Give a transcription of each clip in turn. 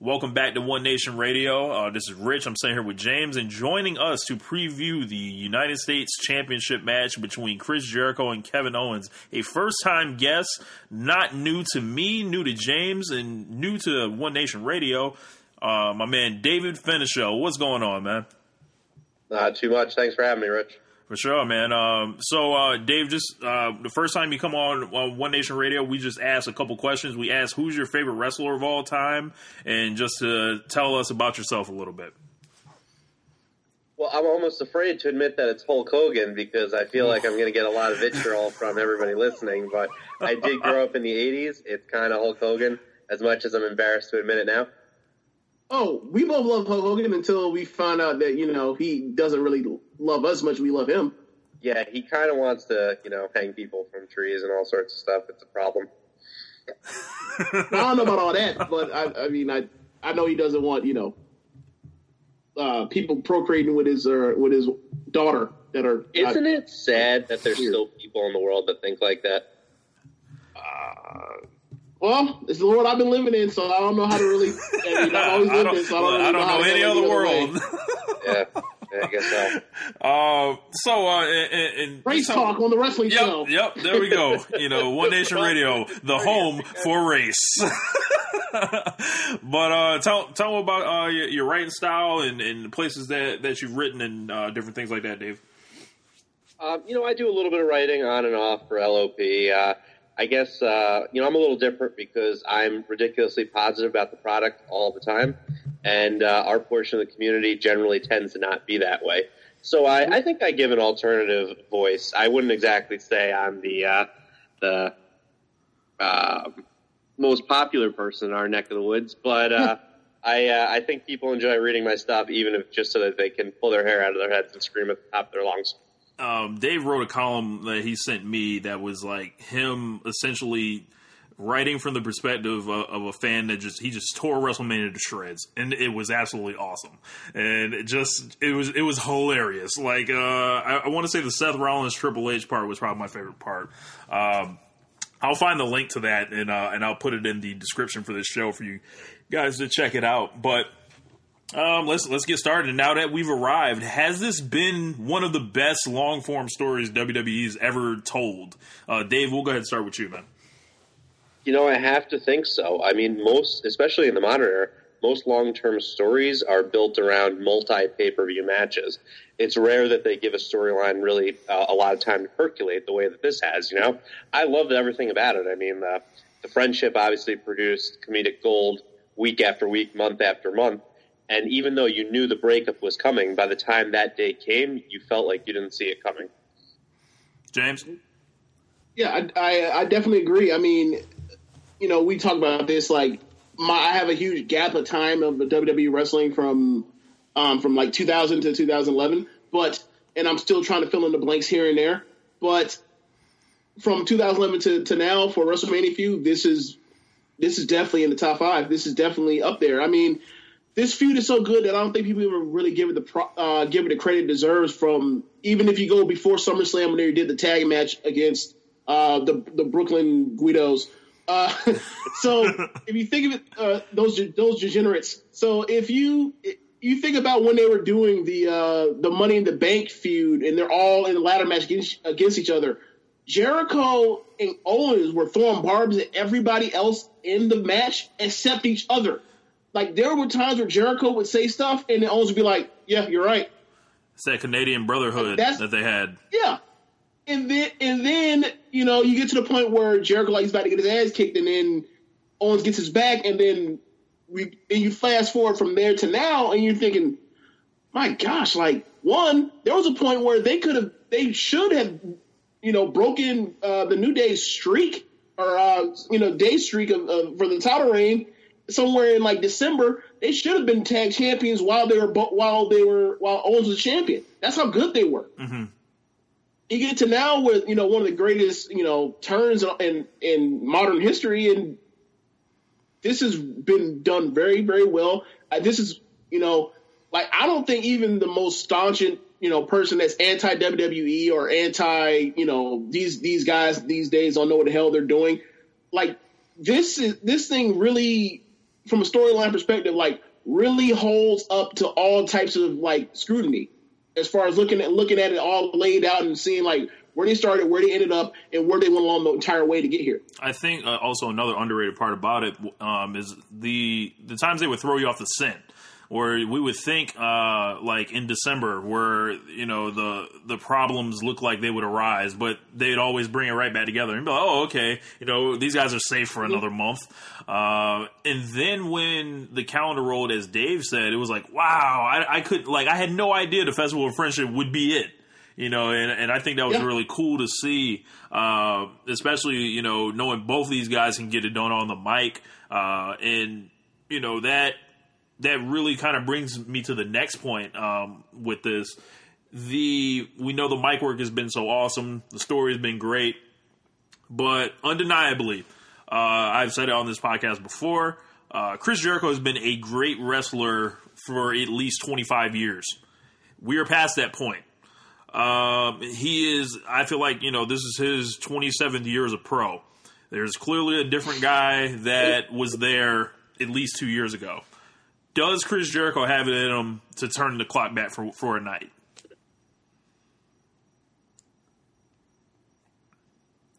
Welcome back to One Nation Radio. Uh, this is Rich. I'm sitting here with James, and joining us to preview the United States Championship match between Chris Jericho and Kevin Owens. A first time guest, not new to me, new to James, and new to One Nation Radio. Uh, my man David Finishow. What's going on, man? Not too much. Thanks for having me, Rich. For sure, man. Um, so, uh, Dave, just uh, the first time you come on uh, One Nation Radio, we just asked a couple questions. We asked who's your favorite wrestler of all time, and just to tell us about yourself a little bit. Well, I'm almost afraid to admit that it's Hulk Hogan because I feel like I'm going to get a lot of vitriol from everybody listening. But I did grow up in the '80s. It's kind of Hulk Hogan, as much as I'm embarrassed to admit it now. Oh, we both love Hulk Hogan until we find out that you know he doesn't really love us as much. We love him. Yeah, he kind of wants to, you know, hang people from trees and all sorts of stuff. It's a problem. I don't know about all that, but I, I mean, I I know he doesn't want you know uh, people procreating with his uh, with his daughter that are. Isn't it sad that there's still people in the world that think like that? Uh, well, it's the world I've been living in, so I don't know how to really. I mean, I've always lived in, so I don't, really I don't know, know, any other world. yeah. Yeah, I guess so. Uh, so, uh, and, and Race so- talk on the wrestling Yep, show. yep. There we go. You know, One Nation Radio, the home for race. but uh, tell tell them about uh, your, your writing style and, and places that, that you've written and uh, different things like that, Dave. Um, you know, I do a little bit of writing on and off for LOP. Uh, I guess, uh, you know, I'm a little different because I'm ridiculously positive about the product all the time. And uh, our portion of the community generally tends to not be that way. So I, I think I give an alternative voice. I wouldn't exactly say I'm the, uh, the um most popular person in our neck of the woods, but uh, I, uh, I think people enjoy reading my stuff, even if just so that they can pull their hair out of their heads and scream at the top of their lungs. Um, Dave wrote a column that he sent me that was like him essentially writing from the perspective of, of a fan that just he just tore WrestleMania to shreds, and it was absolutely awesome. And it just it was it was hilarious. Like uh, I, I want to say the Seth Rollins Triple H part was probably my favorite part. Um, I'll find the link to that and uh, and I'll put it in the description for this show for you guys to check it out. But um, let's let's get started. Now that we've arrived, has this been one of the best long form stories WWE's ever told? Uh, Dave, we'll go ahead and start with you, man. You know, I have to think so. I mean, most, especially in the modern era, most long-term stories are built around multi pay-per-view matches. It's rare that they give a storyline really uh, a lot of time to percolate the way that this has. You know, I loved everything about it. I mean, the, the friendship obviously produced comedic gold week after week, month after month. And even though you knew the breakup was coming, by the time that day came, you felt like you didn't see it coming. James, Yeah, I, I, I definitely agree. I mean, you know, we talk about this like my I have a huge gap of time of the WWE wrestling from um, from like 2000 to 2011, but and I'm still trying to fill in the blanks here and there. But from 2011 to, to now for WrestleMania feud, this is this is definitely in the top five. This is definitely up there. I mean, this feud is so good that I don't think people even really give it the pro, uh, give it the credit it deserves. From even if you go before SummerSlam when they did the tag match against uh, the the Brooklyn Guidos. Uh, so if you think of it, uh, those those degenerates. So if you you think about when they were doing the uh, the Money in the Bank feud, and they're all in the ladder match against, against each other. Jericho and Owens were throwing barbs at everybody else in the match except each other. Like there were times where Jericho would say stuff, and then Owens would be like, "Yeah, you're right." it's that Canadian brotherhood that they had. Yeah. And then and then, you know, you get to the point where Jericho like he's about to get his ass kicked and then Owens gets his back and then we and you fast forward from there to now and you're thinking, My gosh, like one, there was a point where they could have they should have, you know, broken uh, the New Day streak or uh, you know, day streak of, of for the title reign somewhere in like December. They should have been tag champions while they were while they were while Owens was champion. That's how good they were you get to now with you know one of the greatest you know turns in in modern history, and this has been done very very well. Uh, this is you know like I don't think even the most staunch you know person that's anti WWE or anti you know these these guys these days don't know what the hell they're doing. Like this is this thing really from a storyline perspective, like really holds up to all types of like scrutiny as far as looking at looking at it all laid out and seeing like where they started, where they ended up, and where they went along the entire way to get here. I think uh, also another underrated part about it um, is the the times they would throw you off the scent where we would think uh, like in December where you know the the problems look like they would arise, but they'd always bring it right back together and be like, oh okay, you know these guys are safe for another month. Uh, and then when the calendar rolled, as Dave said, it was like wow, I, I could like I had no idea the Festival of Friendship would be it. You know, and, and I think that was yeah. really cool to see, uh, especially you know knowing both these guys can get it done on the mic, uh, and you know that that really kind of brings me to the next point um, with this. The we know the mic work has been so awesome. The story has been great, but undeniably, uh, I've said it on this podcast before. Uh, Chris Jericho has been a great wrestler for at least 25 years. We are past that point. Um, he is. I feel like you know this is his 27th year as a pro. There's clearly a different guy that was there at least two years ago does Chris Jericho have it in him to turn the clock back for for a night?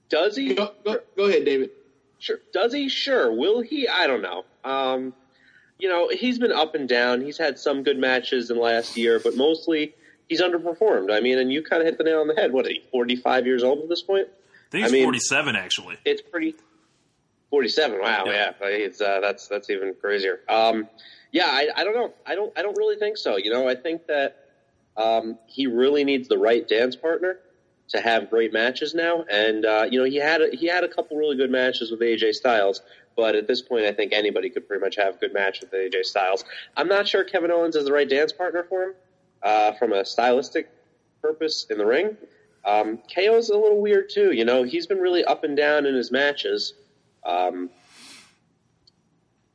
Does he? Go, go, go, ahead, David. Sure. Does he? Sure. Will he? I don't know. Um, you know, he's been up and down. He's had some good matches in the last year, but mostly he's underperformed. I mean, and you kind of hit the nail on the head. What, he 45 years old at this point? I think he's I mean, 47, actually. It's pretty. 47. Wow. Yeah. yeah. It's, uh, that's, that's even crazier. Um, yeah, I, I don't know. I don't. I don't really think so. You know, I think that um, he really needs the right dance partner to have great matches now. And uh, you know, he had a, he had a couple really good matches with AJ Styles. But at this point, I think anybody could pretty much have a good match with AJ Styles. I'm not sure Kevin Owens is the right dance partner for him uh, from a stylistic purpose in the ring. Um, KO's a little weird too. You know, he's been really up and down in his matches. Um,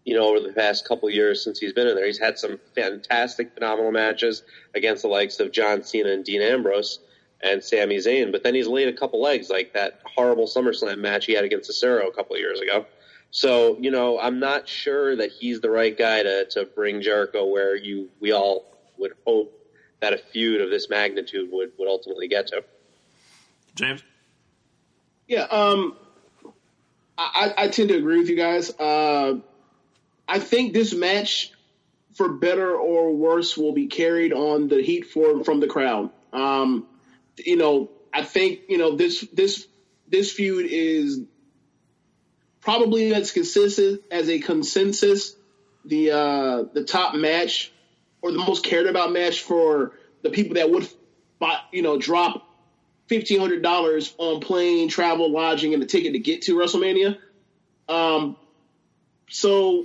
you know, over the past couple years since he's been in there. He's had some fantastic, phenomenal matches against the likes of John Cena and Dean Ambrose and Sami Zayn, but then he's laid a couple legs, like that horrible SummerSlam match he had against Cesaro a couple of years ago. So, you know, I'm not sure that he's the right guy to, to bring Jericho where you we all would hope that a feud of this magnitude would, would ultimately get to. James? Yeah, um, I, I tend to agree with you guys. Uh, I think this match, for better or worse, will be carried on the heat for from the crowd. Um, you know, I think you know this this this feud is probably as consistent as a consensus the uh, the top match or the most cared about match for the people that would you know drop fifteen hundred dollars on plane travel lodging and a ticket to get to WrestleMania. Um, so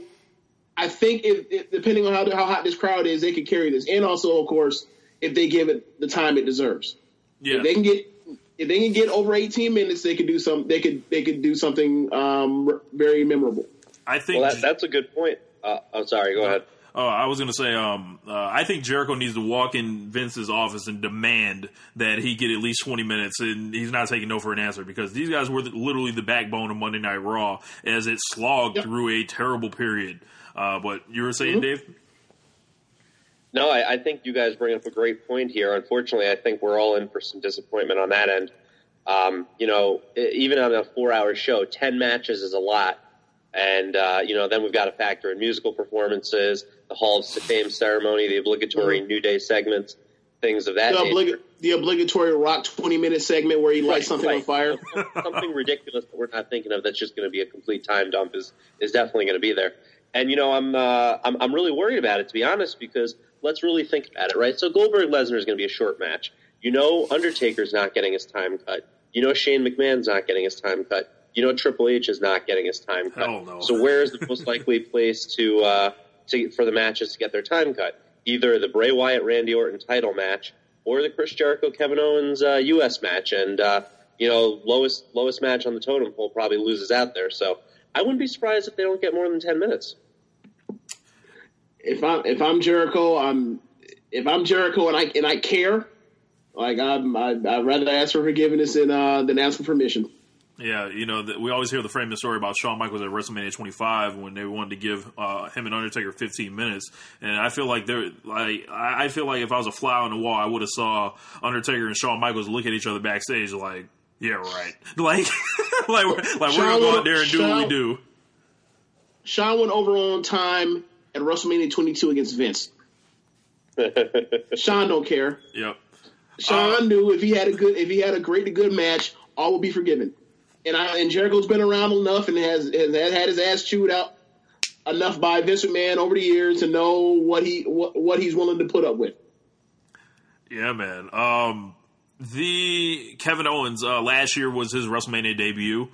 I think if, if, depending on how how hot this crowd is, they can carry this, and also, of course, if they give it the time it deserves. Yeah, if they can get if they can get over 18 minutes, they could do some. They could they could do something um, very memorable. I think well, that, that's a good point. Uh, I'm sorry. Go uh, ahead. Oh, I was going to say, um, uh, I think Jericho needs to walk in Vince's office and demand that he get at least 20 minutes, and he's not taking no for an answer because these guys were literally the backbone of Monday Night Raw as it slogged yep. through a terrible period. Uh, but you were saying, mm-hmm. Dave? No, I, I, think you guys bring up a great point here. Unfortunately, I think we're all in for some disappointment on that end. Um, you know, even on a four-hour show, ten matches is a lot, and uh, you know, then we've got to factor in musical performances, the Hall of Fame ceremony, the obligatory mm-hmm. New Day segments, things of that. The, oblig- the obligatory Rock twenty-minute segment where he lights something right. on fire. something ridiculous that we're not thinking of that's just going to be a complete time dump is is definitely going to be there. And you know, I'm, uh, I'm I'm really worried about it to be honest, because let's really think about it, right? So Goldberg Lesnar is going to be a short match. You know, Undertaker's not getting his time cut. You know, Shane McMahon's not getting his time cut. You know, Triple H is not getting his time cut. No. So where is the most likely place to uh, to for the matches to get their time cut? Either the Bray Wyatt Randy Orton title match or the Chris Jericho Kevin Owens uh, U.S. match, and uh, you know, lowest lowest match on the totem pole probably loses out there. So I wouldn't be surprised if they don't get more than ten minutes. If I'm if I'm Jericho, I'm if I'm Jericho and I and I care, like I'm, I, would rather ask for forgiveness than uh, than ask for permission. Yeah, you know, the, we always hear the famous story about Shawn Michaels at WrestleMania 25 when they wanted to give uh, him and Undertaker 15 minutes, and I feel like they're like I I feel like if I was a fly on the wall, I would have saw Undertaker and Shawn Michaels look at each other backstage like, yeah, right, like like we're, like we're gonna go out there and do what we do. Shawn went over on time at WrestleMania 22 against Vince. Shawn don't care. Yep. Shawn knew if he had a good, if he had a great to good match, all will be forgiven. And I and Jericho's been around enough and has, has had his ass chewed out enough by Vince McMahon over the years to know what he what, what he's willing to put up with. Yeah, man. Um, the Kevin Owens uh, last year was his WrestleMania debut.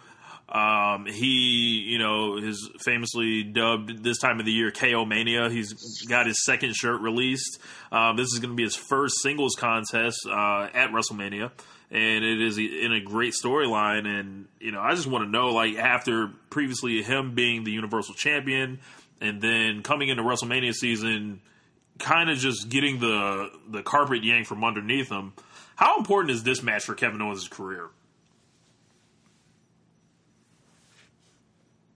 Um, he, you know, is famously dubbed this time of the year KO Mania. He's got his second shirt released. Um, this is going to be his first singles contest uh, at WrestleMania, and it is in a great storyline. And you know, I just want to know, like, after previously him being the Universal Champion, and then coming into WrestleMania season, kind of just getting the the carpet yanked from underneath him. How important is this match for Kevin Owens' career?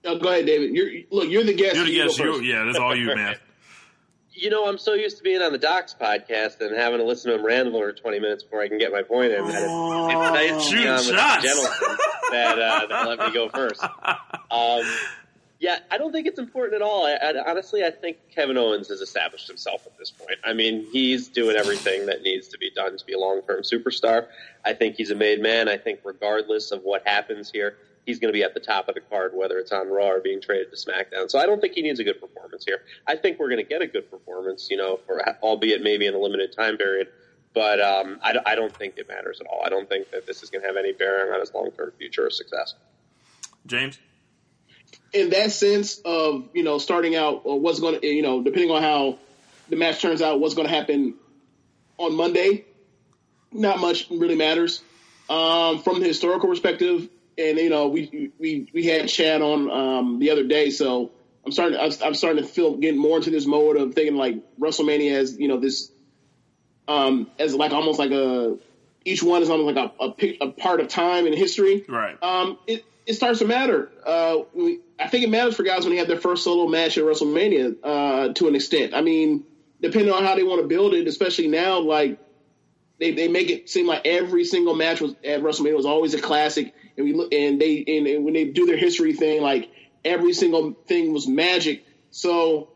Uh, go ahead, David. You're look. You're the guest. You're the guest. You, first. yeah, that's all you, man. You know, I'm so used to being on the Docs podcast and having to listen to him ramble for 20 minutes before I can get my point in. That it's, it's nice to be on shots. gentleman that, uh, that let me go first. Um, yeah, I don't think it's important at all. I, I, honestly, I think Kevin Owens has established himself at this point. I mean, he's doing everything that needs to be done to be a long-term superstar. I think he's a made man. I think regardless of what happens here, he's going to be at the top of the card, whether it's on Raw or being traded to SmackDown. So I don't think he needs a good performance here. I think we're going to get a good performance, you know, for albeit maybe in a limited time period. But um, I, I don't think it matters at all. I don't think that this is going to have any bearing on his long-term future or success. James. in that sense of you know starting out or what's going to you know depending on how the match turns out what's going to happen on monday not much really matters um, from the historical perspective and you know we we we had chad on um, the other day so i'm starting I'm, I'm starting to feel getting more into this mode of thinking like wrestlemania as you know this um, as like almost like a each one is almost like a, a, pic- a part of time and history Right. um, it, it starts to matter. Uh, we, I think it matters for guys when they have their first solo match at WrestleMania uh, to an extent. I mean, depending on how they want to build it, especially now, like they, they make it seem like every single match was at WrestleMania was always a classic, and we look and they and, and when they do their history thing, like every single thing was magic. So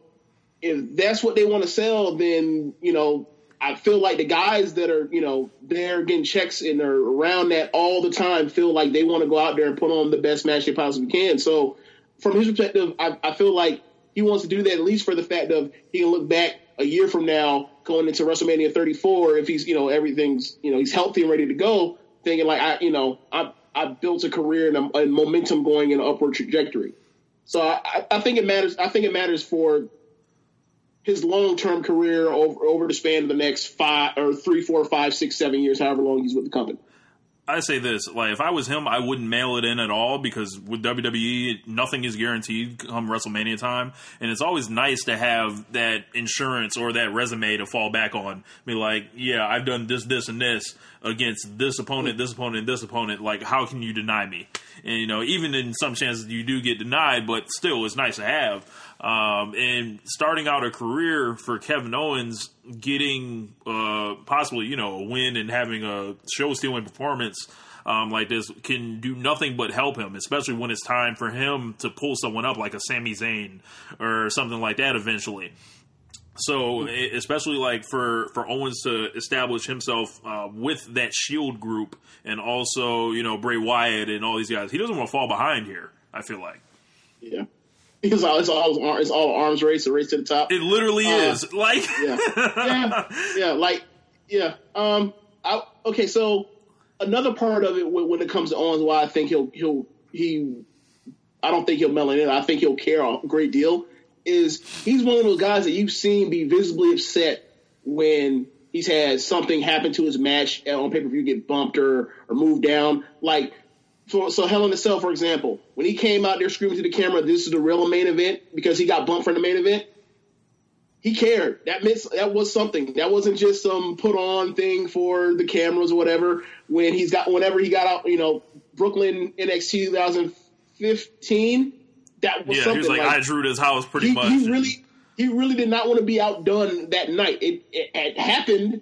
if that's what they want to sell, then you know I feel like the guys that are you know they're getting checks and are around that all the time feel like they want to go out there and put on the best match they possibly can. So from his perspective, I, I feel like he wants to do that at least for the fact of he can look back a year from now going into WrestleMania 34 if he's you know everything's you know he's healthy and ready to go, thinking like I you know I I built a career and, a, momentum going in an upward trajectory. So I, I think it matters. I think it matters for his long term career over over the span of the next five or three, four, five, six, seven years, however long he's with the company. I say this: like, if I was him, I wouldn't mail it in at all because with WWE, nothing is guaranteed come WrestleMania time, and it's always nice to have that insurance or that resume to fall back on. Be like, yeah, I've done this, this, and this against this opponent, this opponent, this opponent. Like, how can you deny me? And you know, even in some chances you do get denied, but still, it's nice to have. Um, and starting out a career for Kevin Owens, getting uh, possibly you know a win and having a show stealing performance um, like this can do nothing but help him, especially when it's time for him to pull someone up like a Sami Zayn or something like that eventually. So, especially like for for Owens to establish himself uh, with that Shield group, and also you know Bray Wyatt and all these guys, he doesn't want to fall behind here. I feel like Yeah, it's all it's all it's all arms race, a race to the top. it literally Uh, is. Like, yeah, yeah, yeah. Like, yeah. Um. I, okay, so another part of it when, when it comes to Owens, why I think he'll he'll he, I don't think he'll mellow in. I think he'll care a great deal. Is he's one of those guys that you've seen be visibly upset when he's had something happen to his match on pay per view, get bumped or or moved down. Like, so, so Hell in a Cell, for example, when he came out there screaming to the camera, "This is the real main event," because he got bumped from the main event he cared. That meant that was something. That wasn't just some put on thing for the cameras or whatever. When he's got whenever he got out, you know, Brooklyn NXT 2015. That was yeah, something. he was like, I drew this house pretty he, much. he really he really did not want to be outdone that night. It, it, it happened,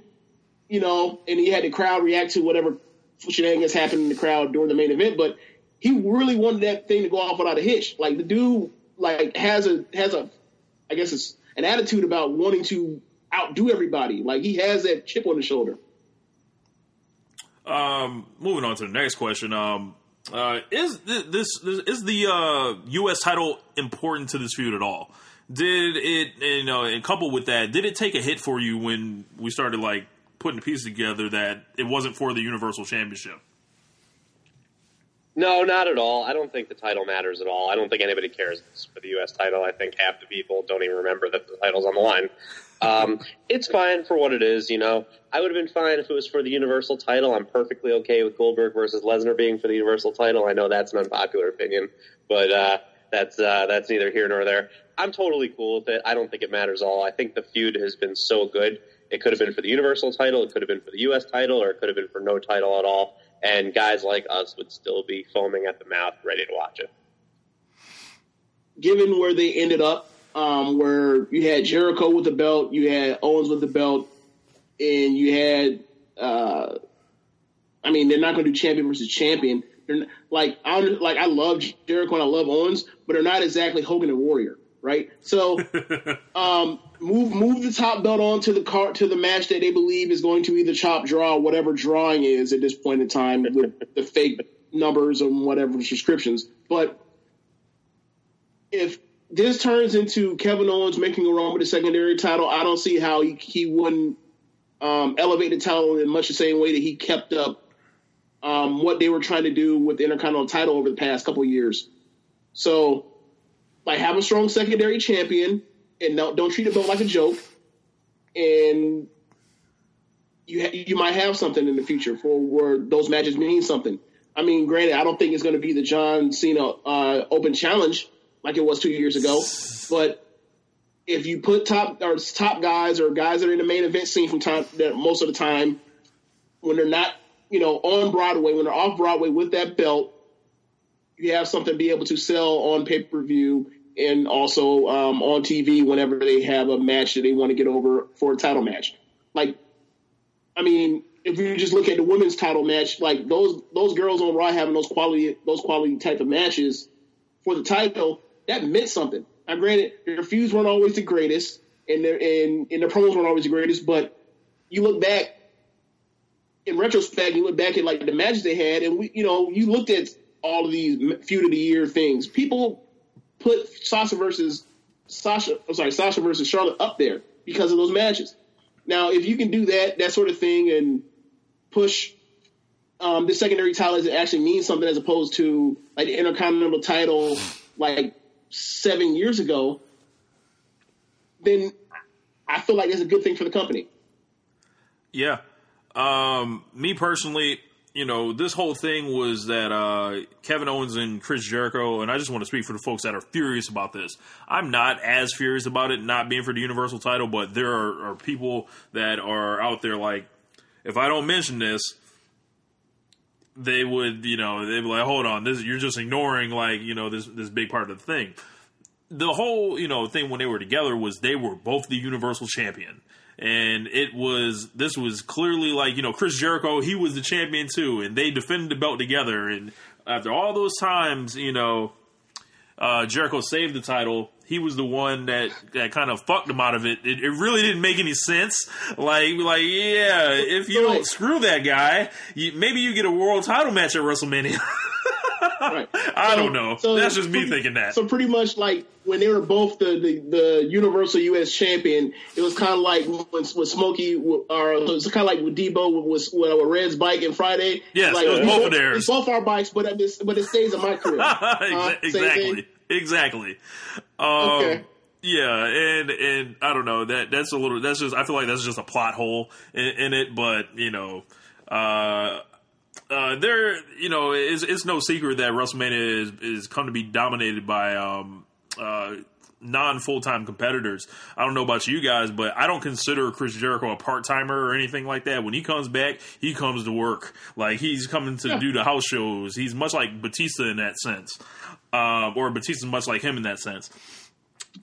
you know, and he had the crowd react to whatever shenanigans happened in the crowd during the main event. But he really wanted that thing to go off without a hitch. Like the dude, like has a has a, I guess it's an attitude about wanting to outdo everybody. Like he has that chip on his shoulder. Um, moving on to the next question. Um, uh, is this, this is the uh, U.S. title important to this feud at all? Did it, you know, and coupled with that, did it take a hit for you when we started like putting the pieces together that it wasn't for the Universal Championship? No, not at all. I don't think the title matters at all. I don't think anybody cares for the U.S. title. I think half the people don't even remember that the title's on the line. Um, it's fine for what it is, you know. I would have been fine if it was for the Universal title. I'm perfectly okay with Goldberg versus Lesnar being for the Universal title. I know that's an unpopular opinion, but uh, that's uh, that's neither here nor there. I'm totally cool with it. I don't think it matters at all. I think the feud has been so good. It could have been for the Universal title, it could have been for the U.S. title, or it could have been for no title at all. And guys like us would still be foaming at the mouth, ready to watch it. Given where they ended up, um, where you had Jericho with the belt, you had Owens with the belt, and you had, uh, I mean, they're not going to do champion versus champion. They're not, like, I'm, like I love Jericho and I love Owens, but they're not exactly Hogan and Warrior, right? So, um, move move the top belt on to the car to the match that they believe is going to either chop draw whatever drawing is at this point in time with the fake numbers and whatever subscriptions. But if this turns into Kevin Owens making a run with the secondary title, I don't see how he, he wouldn't um, elevate the title in much the same way that he kept up um, what they were trying to do with the Intercontinental title over the past couple years. So, like, have a strong secondary champion and don't, don't treat the belt like a joke. And you ha- you might have something in the future for where those matches mean something. I mean, granted, I don't think it's going to be the John Cena uh, Open Challenge like it was two years ago, but if you put top or top guys or guys that are in the main event scene from time that most of the time when they're not you know on Broadway when they're off Broadway with that belt, you have something to be able to sell on pay per view and also um, on TV whenever they have a match that they want to get over for a title match. Like, I mean, if you just look at the women's title match, like those those girls on Raw having those quality those quality type of matches for the title, that meant something. Now, granted, their feuds weren't always the greatest, and their and, and their promos weren't always the greatest, but you look back in retrospect, you look back at like the matches they had, and we, you know, you looked at all of these feud of the year things. People put Sasha versus Sasha, I'm sorry, Sasha versus Charlotte up there because of those matches. Now, if you can do that, that sort of thing, and push um, the secondary title it actually means something, as opposed to like the Intercontinental title, like seven years ago, then I feel like that's a good thing for the company. Yeah. Um, me personally, you know, this whole thing was that uh, Kevin Owens and Chris Jericho, and I just want to speak for the folks that are furious about this. I'm not as furious about it not being for the Universal title, but there are, are people that are out there like, if I don't mention this, they would, you know, they'd be like, hold on, this you're just ignoring like, you know, this this big part of the thing. The whole, you know, thing when they were together was they were both the Universal Champion and it was this was clearly like you know Chris Jericho he was the champion too and they defended the belt together and after all those times you know uh, Jericho saved the title he was the one that, that kind of fucked him out of it. it. It really didn't make any sense. Like like yeah, if you don't screw that guy, you, maybe you get a world title match at WrestleMania. right. I So- don't know. so That's just me thinking that. So pretty much like when they were both the, the, the Universal U.S. champion, it was kind of like when, when Smokey or it was kind of like with Deebo with, with, with Red's bike and Friday. Yes, like, it was both of theirs. Both our bikes, but it, but it stays in my career. Uh, exactly. Exactly. Um, Okay. Yeah, and and I don't know that that's a little. That's just. I feel like that's just a plot hole in, in it. But you know, uh, uh, there. You know, it's it's no secret that WrestleMania is is come to be dominated by um uh non full time competitors. I don't know about you guys, but I don't consider Chris Jericho a part timer or anything like that. When he comes back, he comes to work. Like he's coming to yeah. do the house shows. He's much like Batista in that sense, uh, or Batista's much like him in that sense.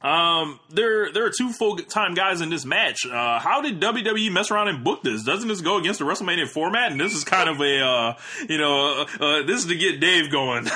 Um, there there are two full time guys in this match. Uh, how did WWE mess around and book this? Doesn't this go against the WrestleMania format? And this is kind of a uh, you know uh, uh this is to get Dave going.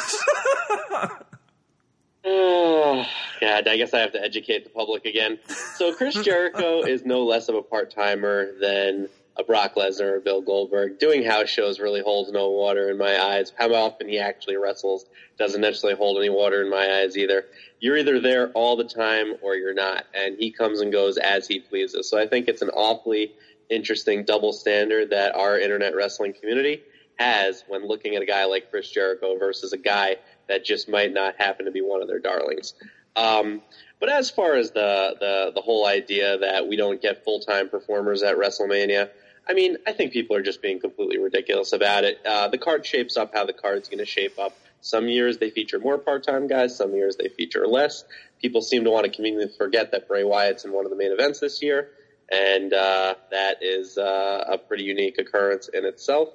oh God, I guess I have to educate the public again. So Chris Jericho is no less of a part timer than a Brock Lesnar or Bill Goldberg. Doing house shows really holds no water in my eyes. How often he actually wrestles doesn't necessarily hold any water in my eyes either. You're either there all the time or you're not, and he comes and goes as he pleases. So I think it's an awfully interesting double standard that our internet wrestling community has when looking at a guy like Chris Jericho versus a guy that just might not happen to be one of their darlings. Um, but as far as the, the, the whole idea that we don't get full time performers at WrestleMania, I mean, I think people are just being completely ridiculous about it. Uh, the card shapes up how the card's going to shape up. Some years they feature more part-time guys. Some years they feature less. People seem to want to conveniently forget that Bray Wyatt's in one of the main events this year, and uh, that is uh, a pretty unique occurrence in itself.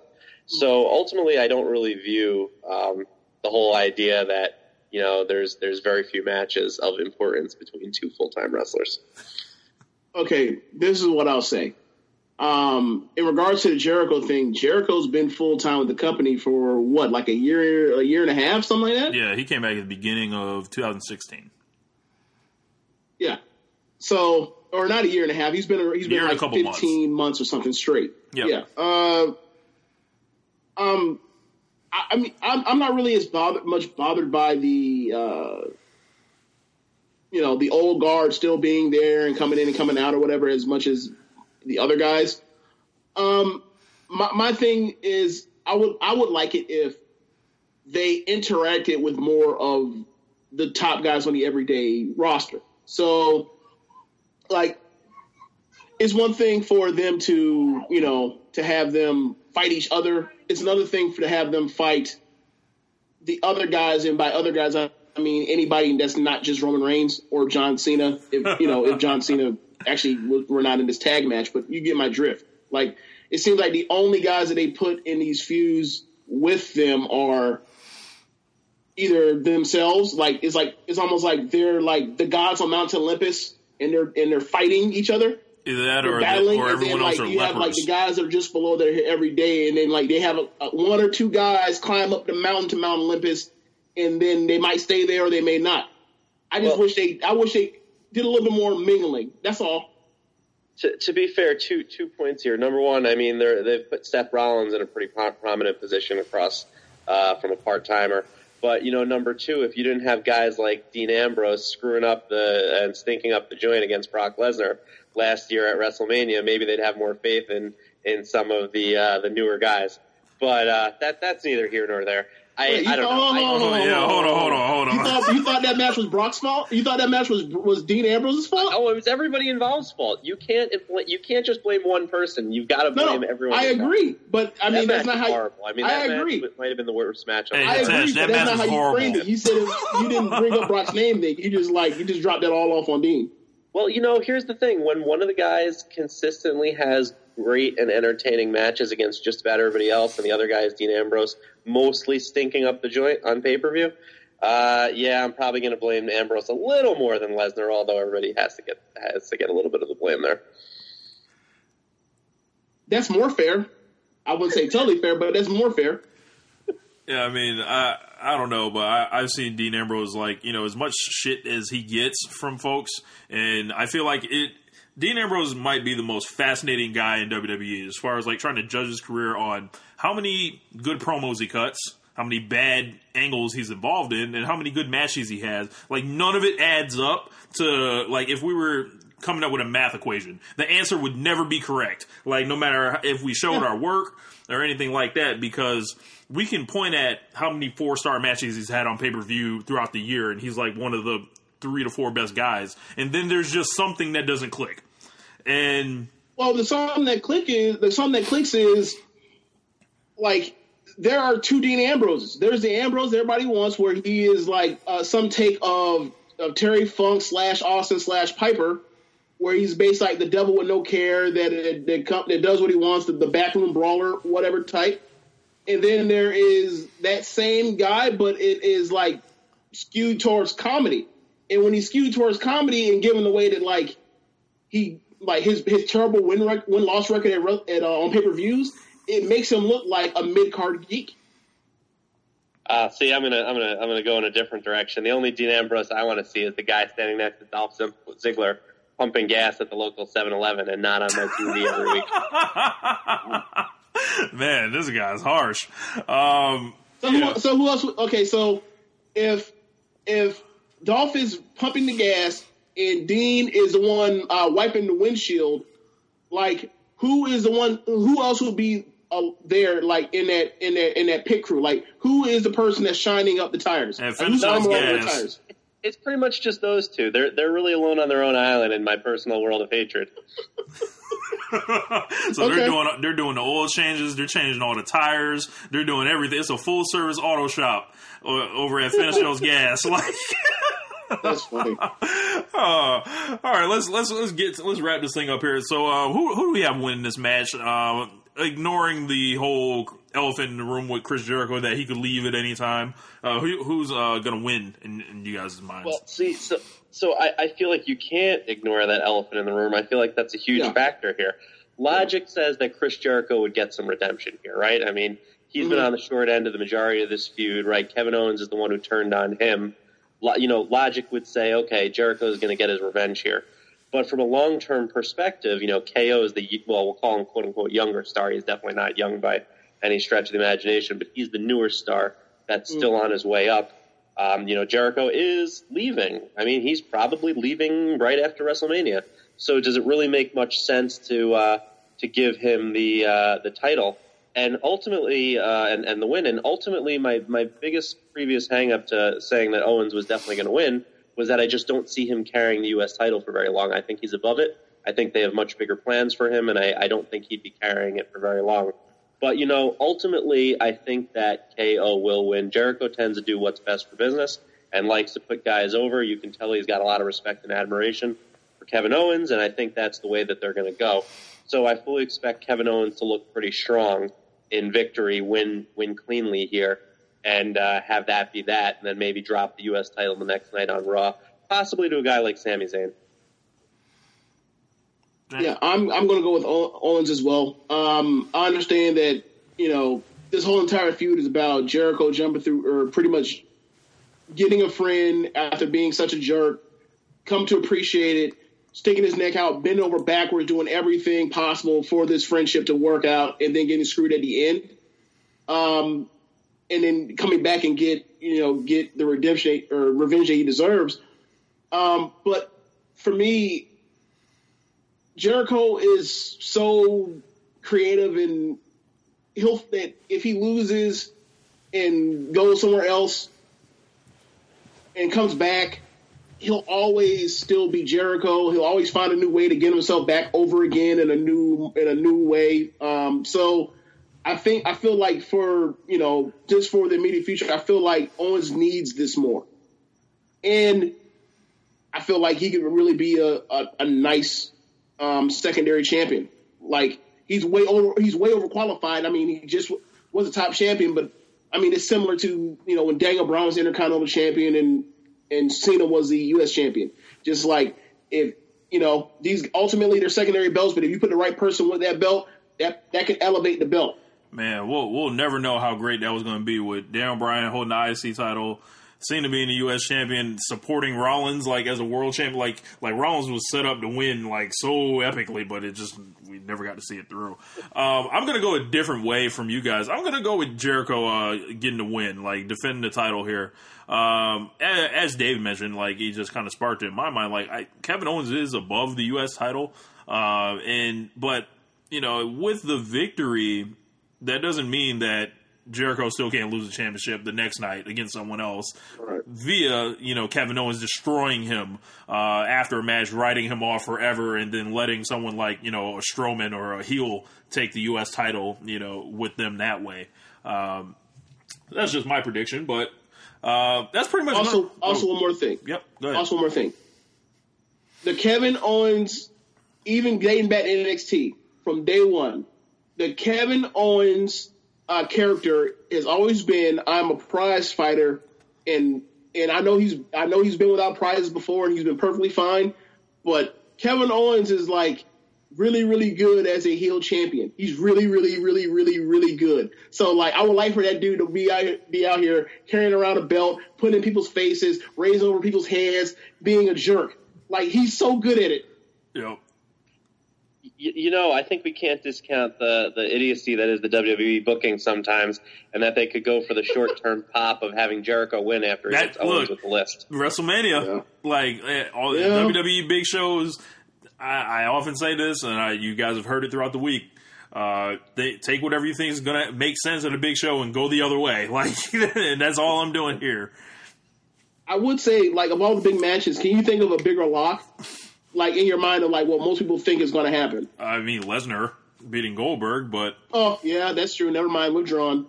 So ultimately, I don't really view um, the whole idea that you know there's there's very few matches of importance between two full-time wrestlers. Okay, this is what I'll say. Um, in regards to the Jericho thing, Jericho's been full time with the company for what, like a year, a year and a half, something like that. Yeah, he came back at the beginning of 2016. Yeah, so or not a year and a half. He's been he's been like 15 months. months. or something straight. Yep. Yeah. Uh, um, I, I mean, I'm, I'm, not really as bothered much bothered by the. Uh, you know the old guard still being there and coming in and coming out or whatever as much as the other guys. Um, my, my thing is, I would I would like it if they interacted with more of the top guys on the everyday roster. So, like, it's one thing for them to you know to have them fight each other. It's another thing for to have them fight the other guys, and by other guys I mean anybody that's not just Roman Reigns or John Cena. If you know if John Cena actually were not in this tag match, but you get my drift. Like it seems like the only guys that they put in these feuds with them are either themselves, like it's like it's almost like they're like the gods on Mount Olympus and they're and they're fighting each other. Either that or, battling, the, or everyone then, like, else are you lepers. have like the guys that are just below there every day, and then like they have a, a, one or two guys climb up the mountain to Mount Olympus, and then they might stay there or they may not. I just well, wish they, I wish they did a little bit more mingling. That's all to, to be fair, two two points here. Number one, I mean, they they've put Seth Rollins in a pretty prominent position across uh, from a part timer. But you know, number two, if you didn't have guys like Dean Ambrose screwing up the and stinking up the joint against Brock Lesnar last year at WrestleMania, maybe they'd have more faith in in some of the uh, the newer guys. But uh, that that's neither here nor there. I, Wait, I don't know. Hold on, yeah, hold on, hold on, hold on. You thought, you thought that match was Brock's fault? You thought that match was was Dean Ambrose's fault? Oh, it was everybody involved's fault. You can't you can't just blame one person. You've got to blame no, everyone. I agree, but I mean that that's not how. Horrible. I mean, I agree. might have been the worst match. Hey, I agree, but that's not how horrible. you framed it. You said it, you didn't bring up Brock's name. Then you just like you just dropped that all off on Dean. Well, you know, here's the thing: when one of the guys consistently has great and entertaining matches against just about everybody else, and the other guy is Dean Ambrose, mostly stinking up the joint on pay per view. Uh, yeah, I'm probably going to blame Ambrose a little more than Lesnar, although everybody has to get has to get a little bit of the blame there. That's more fair. I wouldn't say totally fair, but that's more fair. Yeah, I mean, I I don't know, but I, I've seen Dean Ambrose like you know as much shit as he gets from folks, and I feel like it Dean Ambrose might be the most fascinating guy in WWE as far as like trying to judge his career on how many good promos he cuts, how many bad angles he's involved in, and how many good matches he has. Like none of it adds up to like if we were coming up with a math equation, the answer would never be correct. Like no matter if we showed our work or anything like that, because we can point at how many four star matches he's had on pay per view throughout the year, and he's like one of the three to four best guys. And then there's just something that doesn't click. And well, the song that click is the song that clicks is like there are two Dean Ambroses. There's the Ambrose everybody wants, where he is like uh, some take of of Terry Funk slash Austin slash Piper, where he's based like the devil with no care that that, that does what he wants, the, the brawler, whatever type. And then there is that same guy, but it is like skewed towards comedy. And when he's skewed towards comedy and given the way that like he like his his terrible win rec- win loss record at, at uh, on pay per views, it makes him look like a mid card geek. Uh, see, I'm gonna I'm gonna I'm gonna go in a different direction. The only Dean Ambrose I want to see is the guy standing next to Dolph Ziggler pumping gas at the local 7-Eleven and not on my TV every week. Man, this guy's harsh. Um, so, who, so who else? Okay, so if if Dolph is pumping the gas and Dean is the one uh, wiping the windshield, like who is the one? Who else would be uh, there, like in that in that in that pit crew? Like who is the person that's shining up the tires? And like, who's the tires? It's pretty much just those two. They're they're really alone on their own island in my personal world of hatred. so okay. they're doing they're doing the oil changes, they're changing all the tires, they're doing everything. It's a full service auto shop over at Finish Those Gas. Like that's funny. Uh, all right, let's let's let's get let's wrap this thing up here. So, uh, who who do we have winning this match? Uh, ignoring the whole elephant in the room with Chris Jericho that he could leave at any time. Uh, who, who's uh, going to win in, in, you guys' minds? Well, see, so so I, I, feel like you can't ignore that elephant in the room. I feel like that's a huge yeah. factor here. Logic yeah. says that Chris Jericho would get some redemption here, right? I mean, he's mm-hmm. been on the short end of the majority of this feud, right? Kevin Owens is the one who turned on him. You know, logic would say, okay, Jericho is going to get his revenge here. But from a long term perspective, you know, KO is the, well, we'll call him quote unquote younger star. He's definitely not young by any stretch of the imagination, but he's the newer star that's still mm. on his way up. Um, you know, Jericho is leaving. I mean, he's probably leaving right after WrestleMania. So does it really make much sense to uh, to give him the uh, the title and ultimately uh, and and the win? And ultimately, my my biggest previous hang up to saying that Owens was definitely going to win was that I just don't see him carrying the U.S. title for very long. I think he's above it. I think they have much bigger plans for him, and I, I don't think he'd be carrying it for very long. But, you know, ultimately, I think that KO will win. Jericho tends to do what's best for business and likes to put guys over. You can tell he's got a lot of respect and admiration for Kevin Owens, and I think that's the way that they're going to go. So I fully expect Kevin Owens to look pretty strong in victory, win win cleanly here, and uh, have that be that, and then maybe drop the U.S. title the next night on Raw, possibly to a guy like Sami Zayn. Yeah, I'm I'm going to go with Owens as well. Um, I understand that you know this whole entire feud is about Jericho jumping through, or pretty much getting a friend after being such a jerk, come to appreciate it, sticking his neck out, bending over backwards, doing everything possible for this friendship to work out, and then getting screwed at the end. Um, and then coming back and get you know get the redemption or revenge that he deserves. Um, but for me, Jericho is so creative and he'll that if he loses and goes somewhere else and comes back, he'll always still be Jericho. He'll always find a new way to get himself back over again in a new in a new way. Um, so I think I feel like for you know just for the immediate future, I feel like Owens needs this more, and I feel like he could really be a, a, a nice um, secondary champion. Like he's way over he's way overqualified. I mean, he just was a top champion, but I mean it's similar to you know when Daniel Bryan was Intercontinental Champion and and Cena was the U.S. Champion. Just like if you know these ultimately they're secondary belts, but if you put the right person with that belt, that that can elevate the belt. Man, we'll we'll never know how great that was going to be with Daniel Bryan holding the IC title, Cena being the U.S. champion, supporting Rollins like as a world champion. Like like Rollins was set up to win like so epically, but it just we never got to see it through. Um, I'm gonna go a different way from you guys. I'm gonna go with Jericho uh, getting the win, like defending the title here. Um, as Dave mentioned, like he just kind of sparked it in my mind. Like I, Kevin Owens is above the U.S. title, uh, and but you know with the victory that doesn't mean that Jericho still can't lose the championship the next night against someone else right. via you know Kevin Owens destroying him uh, after a match, writing him off forever, and then letting someone like you know a Strowman or a heel take the U.S. title, you know, with them that way. Um, that's just my prediction, but Uh, that's pretty much Also, gonna- also oh, one more thing. Yep. Go ahead. Also, one more thing. The Kevin Owens, even dating back to NXT from day one, the Kevin Owens uh, character has always been I'm a prize fighter, and and I know he's I know he's been without prizes before, and he's been perfectly fine. But Kevin Owens is like really, really good as a heel champion. He's really, really, really, really, really good. So like, I would like for that dude to be out, be out here carrying around a belt, putting in people's faces, raising over people's heads, being a jerk. Like he's so good at it. Yep. You, you know, I think we can't discount the the idiocy that is the WWE booking sometimes, and that they could go for the short term pop of having Jericho win after he That- gets look. with the list. WrestleMania, Yeah. like eh, all Yeah. WWE big shows. I, I often say this, and I, you guys have heard it throughout the week. Uh, they take whatever you think is going to make sense at a big show and go the other way. Like, and that's all I'm doing here. I would say like of all the big matches, can you think of a bigger lock? Like in your mind of like what most people think is going to happen. I mean, Lesnar beating Goldberg, but Oh yeah, that's true. Never mind, withdrawn.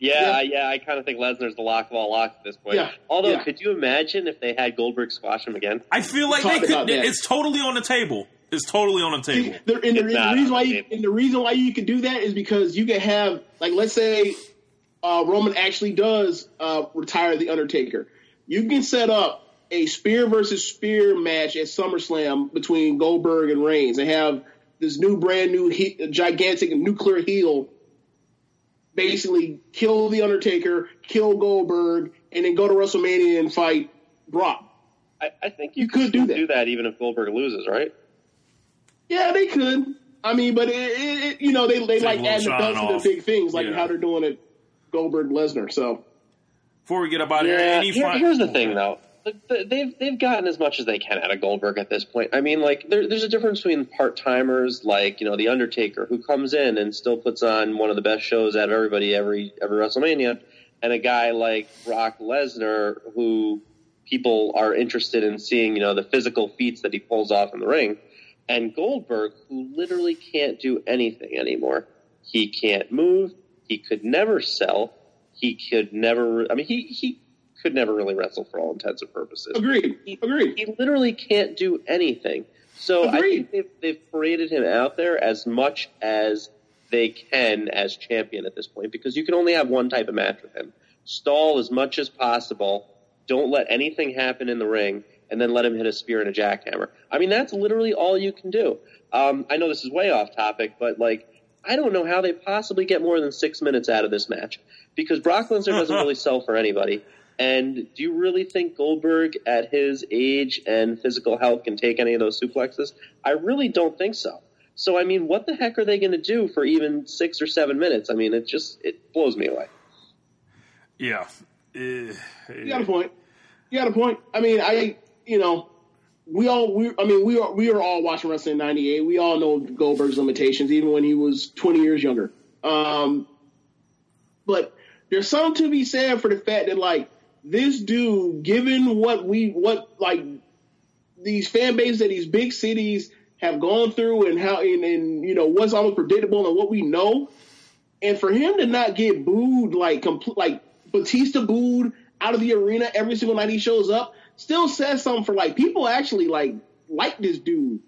Yeah, Yeah. yeah, I kind of think Lesnar's the lock of all locks at this point. Yeah, Although, yeah. could you imagine if they had Goldberg squash him again? I feel like We they could. It's totally on the table. It's totally on the See, table. the, and the, and the reason why you, table. and the reason why you can do that is because you can have like let's say uh, Roman actually does uh, retire the Undertaker. You can set up a spear versus spear match at SummerSlam between Goldberg and Reigns and have this new brand new he, gigantic nuclear heel basically kill the Undertaker, kill Goldberg, and then go to WrestleMania and fight Brock. I, I think you, You could do that. do that even if Goldberg loses, right? Yeah, they could. I mean, but it, it, it, you know they they Take like a little adding the shine belts to the big things, like Yeah. how they're doing it Goldberg Lesnar. So Before we get up out of here, any Here- fi- here's the thing, though. The- the- They've they've gotten as much as they can out of Goldberg at this point. I mean, like there, there's a difference between part timers like you know the Undertaker who comes in and still puts on one of the best shows out of everybody every every WrestleMania, and a guy like Brock Lesnar who people are interested in seeing you know the physical feats that he pulls off in the ring, and Goldberg who literally can't do anything anymore. He can't move. He could never sell. He could never. I mean, he he could never really wrestle for all intents and purposes. agreed, He, agreed. he literally can't do anything. So I think they've, they've paraded him out there as much as they can as champion at this point because you can only have one type of match with him. Stall as much as possible. Don't let anything happen in the ring, and then let him hit a spear and a jackhammer. I mean, that's literally all you can do. Um, I know this is way off topic, but like, I don't know how they possibly get more than six minutes out of this match because Brock Lesnar doesn't really sell for anybody. And do you really think Goldberg, at his age and physical health, can take any of those suplexes? I really don't think so. So, I mean, what the heck are they going to do for even six or seven minutes? I mean, it just it blows me away. yeah. Eh, You got a point. You got a point. I mean, I you know we all we I mean we are we are all watching wrestling in '98. We all know Goldberg's limitations, even when he was 20 years younger. Um, but there's something to be said for the fact that like this dude, given what we what like these fan bases that these big cities have gone through and how and, and you know what's almost predictable and what we know, and for him to not get booed like complete like Batista booed out of the arena every single night he shows up still says something for like people actually like like this dude.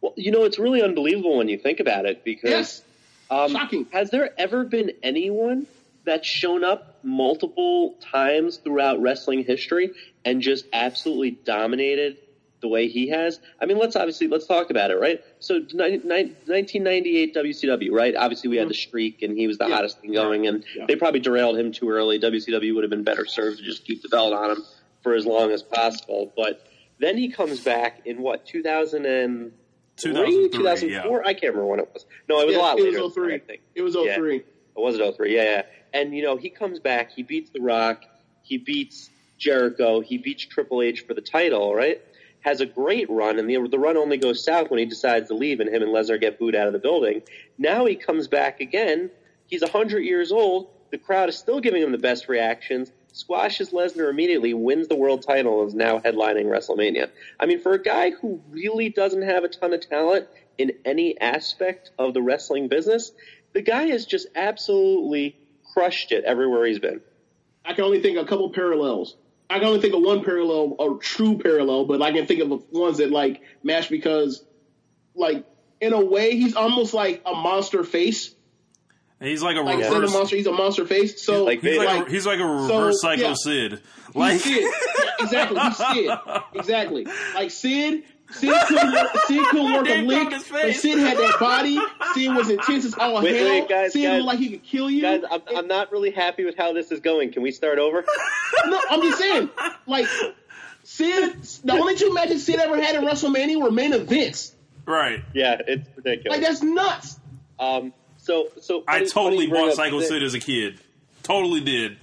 Well, you know, it's really unbelievable when you think about it because Yes, Um, Shocking. Has there ever been anyone that's shown up multiple times throughout wrestling history and just absolutely dominated the way he has? I mean, let's obviously let's talk about it, right? So, ni- ni- 1998 WCW, right? Obviously, we had the streak, and he was the Mm-hmm. Yeah. hottest thing going, and Yeah. they probably derailed him too early. WCW would have been better served to just keep the belt on him for as long as possible, but. Then he comes back in what 2000 and 2003, 2004? I can't remember when it was. No, it was Yeah, a lot it later. was than 03. I think. It was Yeah. 03. It was it 03? Yeah, yeah. And you know, he comes back, he beats The Rock, he beats Jericho, he beats Triple H for the title, right? Has a great run, and the the run only goes south when he decides to leave, and him and Lesnar get booed out of the building. Now he comes back again. He's hundred years old. The crowd is still giving him the best reactions. Squashes Lesnar immediately, wins the world title, and is now headlining WrestleMania. I mean, for a guy who really doesn't have a ton of talent in any aspect of the wrestling business, the guy has just absolutely crushed it everywhere he's been. I can only think of a couple parallels. I can only think of one parallel, a true parallel, but I can think of ones that like match because, like, in a way, he's almost like a monster face. He's like a Like instead of reverse. monster, he's a monster face. So Like He's like, like, a, he's like a so, reverse Psycho yeah. Sid. Like He's Sid. Yeah, exactly. He's Sid. Exactly. Like Sid. Sid couldn't work, Sid couldn't work a lick, but. Sid had that body. Sid was intense as all Wait, hell. wait, guys, Sid guys. looked like he could kill you. Guys, I'm, I'm not really happy with how this is going. Can we start over? No, I'm just saying, like Sid. The only two matches Sid ever had in WrestleMania were main events. right. yeah, it's ridiculous. Like that's nuts. Um, so, so I funny- totally funny bought Psycho Sid. Sid as a kid. Totally did.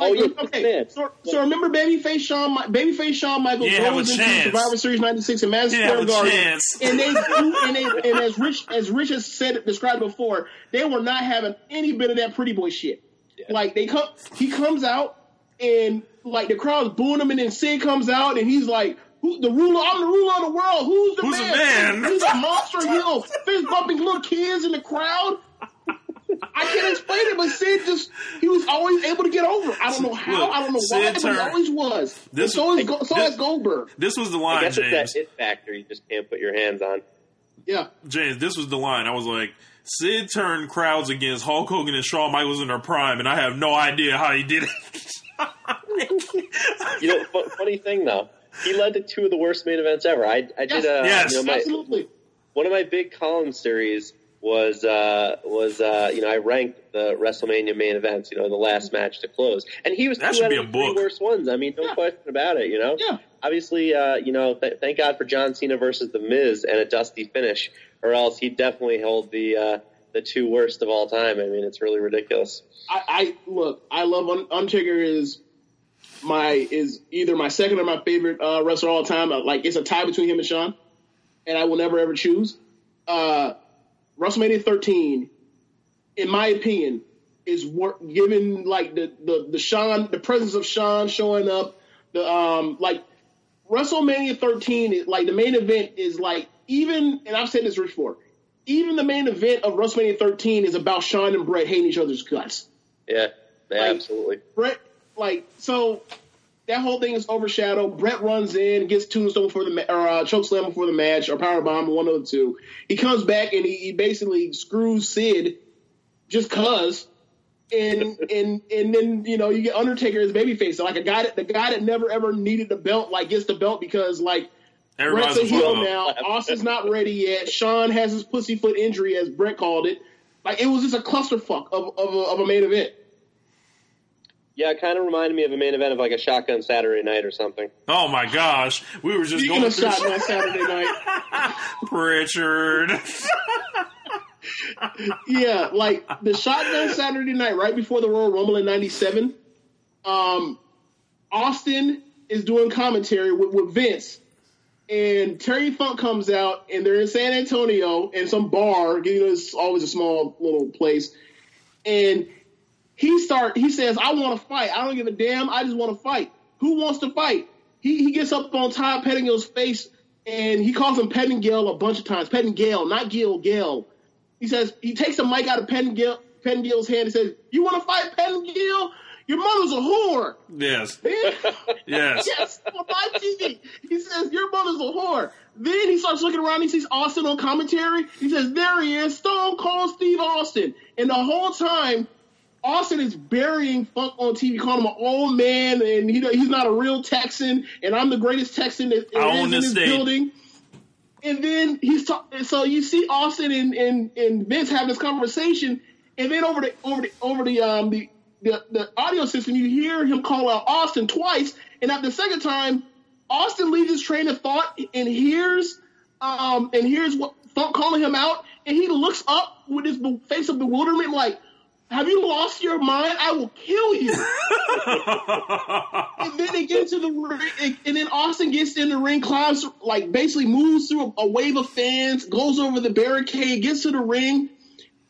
Oh, like, Oh, yeah, okay. So, so remember Babyface Shawn, Mi- Babyface Shawn Michaels You didn't have a rose into. Survivor Series '96 in Madison You didn't Square Garden, and they and they and as Rich as Rich has said described before, they were not having any bit of that pretty boy shit. Yeah. Like they come, he comes out and like the crowd's booing him, and then Sid comes out and he's like. Who, the ruler, I'm the ruler of the world. Who's the man? Who's the man? man? He's a monster heel, fist bumping little kids in the crowd. I can't explain it, but Sid just he was always able to get over. I don't know how, Look, I don't know why, Sid but he always was. This- and so is, I- so this- is Goldberg. This was the I line, guess James. it's that it factor you just can't put your hands on. Yeah, James, this was the line. I was like, Sid turned crowds against Hulk Hogan and Shawn Michaels in their prime, and I have no idea how he did it. You know, fu- funny thing though, he led to two of the worst main events ever. I, I did Yes. uh, Yes. you know, my, absolutely. one of my big column series was uh, was uh, you know I ranked the WrestleMania main events. You know, the last match to close, and he was That two out of three worst ones. I mean, no Yeah. question about it. You know, Yeah. obviously, uh, you know, th- thank God for John Cena versus The Miz and a dusty finish, or else he definitely held the uh, the two worst of all time. I mean, it's really ridiculous. I, I look. I love Un- Undertaker is my is either my second or my favorite uh, wrestler of all time. Uh, Like it's a tie between him and Shawn, and I will never ever choose. WrestleMania 13, in my opinion, is wor- given like the the the Shawn the presence of Shawn showing up. The um like WrestleMania 13 is like the main event is like even and I've said this before. Even the main event of WrestleMania 13 is about Shawn and Bret hating each other's guts. Yeah, yeah Like- absolutely. Bret, like, so that whole thing is overshadowed. Bret runs in, gets tombstone for the ma- or uh, choke slam before the match, or power bomb, one of the two. He comes back and he, he basically screws Sid just cause. And and and then you know you get Undertaker as babyface, so like a guy that the guy that never ever needed the belt like gets the belt because like Everybody's Bret's a heel now. Austin's not ready yet. Shawn has his pussyfoot injury, as Brett called it. Like it was just a clusterfuck of of a, of a main event. Yeah, it kind of reminded me of a main event of like a shotgun Saturday night or something. Oh my gosh, we were just Speaking going of through shotgun Saturday night, Pritchard. yeah, like the shotgun Saturday night right before the Royal Rumble in '97. Um, Austin is doing commentary with, with Vince, and Terry Funk comes out, and they're in San Antonio in some bar. You know, it's always a small little place, and he start. He says, "I want to fight. I don't give a damn. I just want to fight. Who wants to fight?" He he gets up on Todd Pettengill's face, and he calls him Pettengill a bunch of times. Pettengill, not Gill, Gill. He says he takes the mic out of Pettengill, Pettengill's hand and says, "You want to fight Pettengill? Your mother's a whore." yes, yes. yes, on my TV. He says, Your mother's a whore. Then he starts looking around. He sees Austin on commentary. He says, There he is, Stone Cold Steve Austin. And the whole time, Austin is burying Funk on TV, calling him an old man, and he, he's not a real Texan, and I'm the greatest Texan that I there own is in this this state. building. And then he's talking. So you see Austin and, and, and Vince having this conversation, and then over the over the over the um the, the the audio system, you hear him call out Austin twice, and at the second time, Austin leaves his train of thought and hears um and hears what Funk calling him out, and he looks up with his face of bewilderment, like, "Have you lost your mind? I will kill you." and then they get into the ring, and then Austin gets in the ring, climbs like basically moves through a, a wave of fans, goes over the barricade, gets to the ring,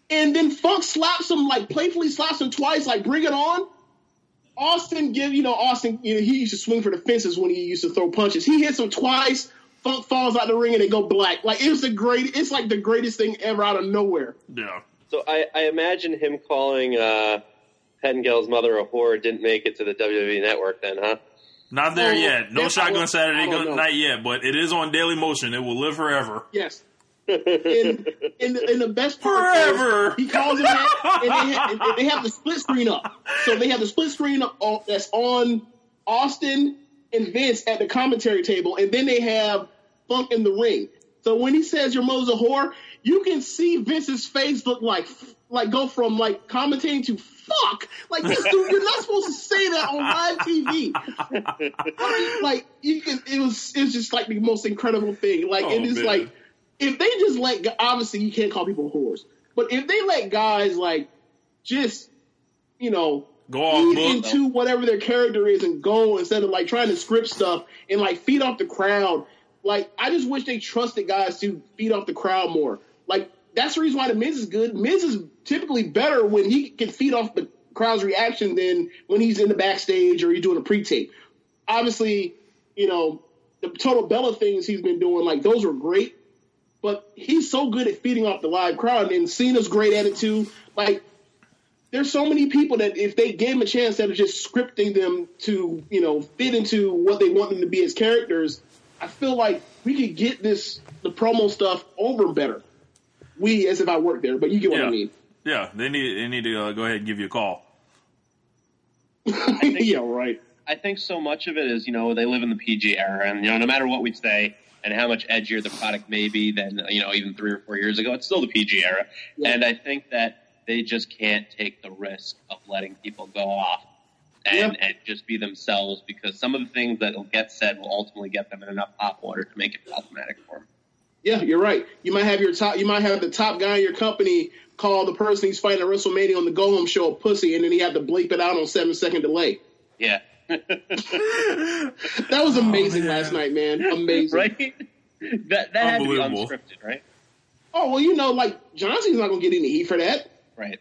and then Funk slaps him like playfully slaps him twice, like bring it on. Austin give you know Austin you know he used to swing for the fences when he used to throw punches. He hits him twice. Funk falls out the ring and they go black. Like it was the great. It's like the greatest thing ever out of nowhere. yeah. So I, I imagine him calling uh, Pettengill's mother a whore didn't make it to the WWE network then, huh? Not there Oh, yet. No yeah, I Shotgun don't- Saturday, don't yet, but it is on Daily Motion. It will live forever. Yes. In, and, the, and the best part Forever. is he calls it that, and they, ha- and they have the split screen up. So they have the split screen up on, that's on Austin and Vince at the commentary table, and then they have Funk in the ring. So when he says your mother's a whore, you can see Vince's face look like like go from like commentating to fuck. Like this dude, you're not supposed to say that on live TV. I mean, like you can, it was it was just like the most incredible thing. Like Oh, it is man. like if they just let obviously you can't call people whores, but if they let guys like just you know Go off feed into whatever their character is and go instead of like trying to script stuff and like feed off the crowd. Like I just wish they trusted guys to feed off the crowd more. Like that's the reason why the Miz is good. Miz is typically better when he can feed off the crowd's reaction than when he's in the backstage or he's doing a pre-tape. Obviously, you know the total Bella things he's been doing, like those were great. But he's so good at feeding off the live crowd, and Cena's great attitude. Like there's so many people that if they gave them a chance instead of just scripting them to, you know, fit into what they want them to be as characters, I feel like we could get this the promo stuff over better. We as if I work there, but you get what Yeah. I mean. Yeah, they need they need to uh, go ahead and give you a call. yeah, right. I think so much of it is, you know, they live in the PG era, and you know, no matter what we say and how much edgier the product may be than you know even three or four years ago, it's still the PG era. Yeah. And I think that they just can't take the risk of letting people go off and, Yeah. and just be themselves because some of the things that will get said will ultimately get them in enough hot water to make it problematic for them. Yeah, you're right. You might have your top. You might have the top guy in your company call the person he's fighting at WrestleMania on the Go Home Show a pussy, and then he had to bleep it out on seven second delay. Yeah. That was oh, amazing man. last night, man. Amazing. right? That that had to be unscripted, right? Oh well, you know, like Johnson's not gonna get any heat for that. Right.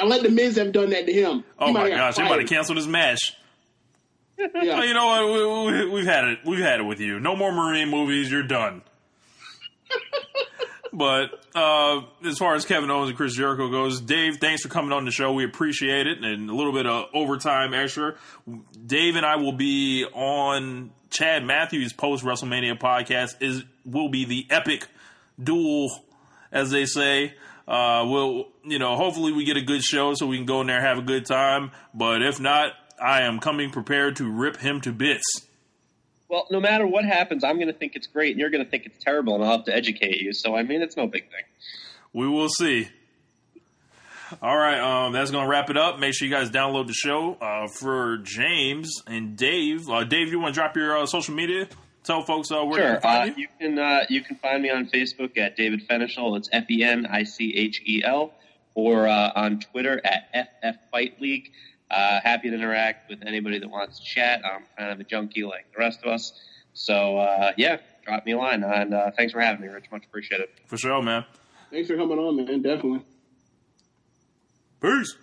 I let the Miz have done that to him. Oh He my gosh, got they might have canceled his match. Yeah. you know what? We, we, we've had it. We've had it with you. No more Marine movies. You're done. but uh, as far as Kevin Owens and Chris Jericho goes, Dave, thanks for coming on the show. We appreciate it, and a little bit of overtime extra. Dave and I will be on Chad Matthews post WrestleMania podcast. Is will be the epic duel, as they say. Uh, we'll, you know, hopefully we get a good show so we can go in there and have a good time. But if not, I am coming prepared to rip him to bits. Well, no matter what happens, I'm going to think it's great, and you're going to think it's terrible, and I'll have to educate you. So, I mean, it's no big thing. We will see. All right, um, that's going to wrap it up. Make sure you guys download the show uh, for James and Dave. Uh, Dave, you want to drop your uh, social media? Tell folks uh, where Sure. can find Uh, you. you can uh, you can find me on Facebook at David Fenichel. It's F E N I C H E L, or uh, on Twitter at FF Fight League. Uh, happy to interact with anybody that wants to chat. I'm kind of a junkie like the rest of us. So uh, yeah, drop me a line, and uh, thanks for having me, Rich. Much appreciated. For sure, man. Thanks for coming on, man. Definitely. Peace.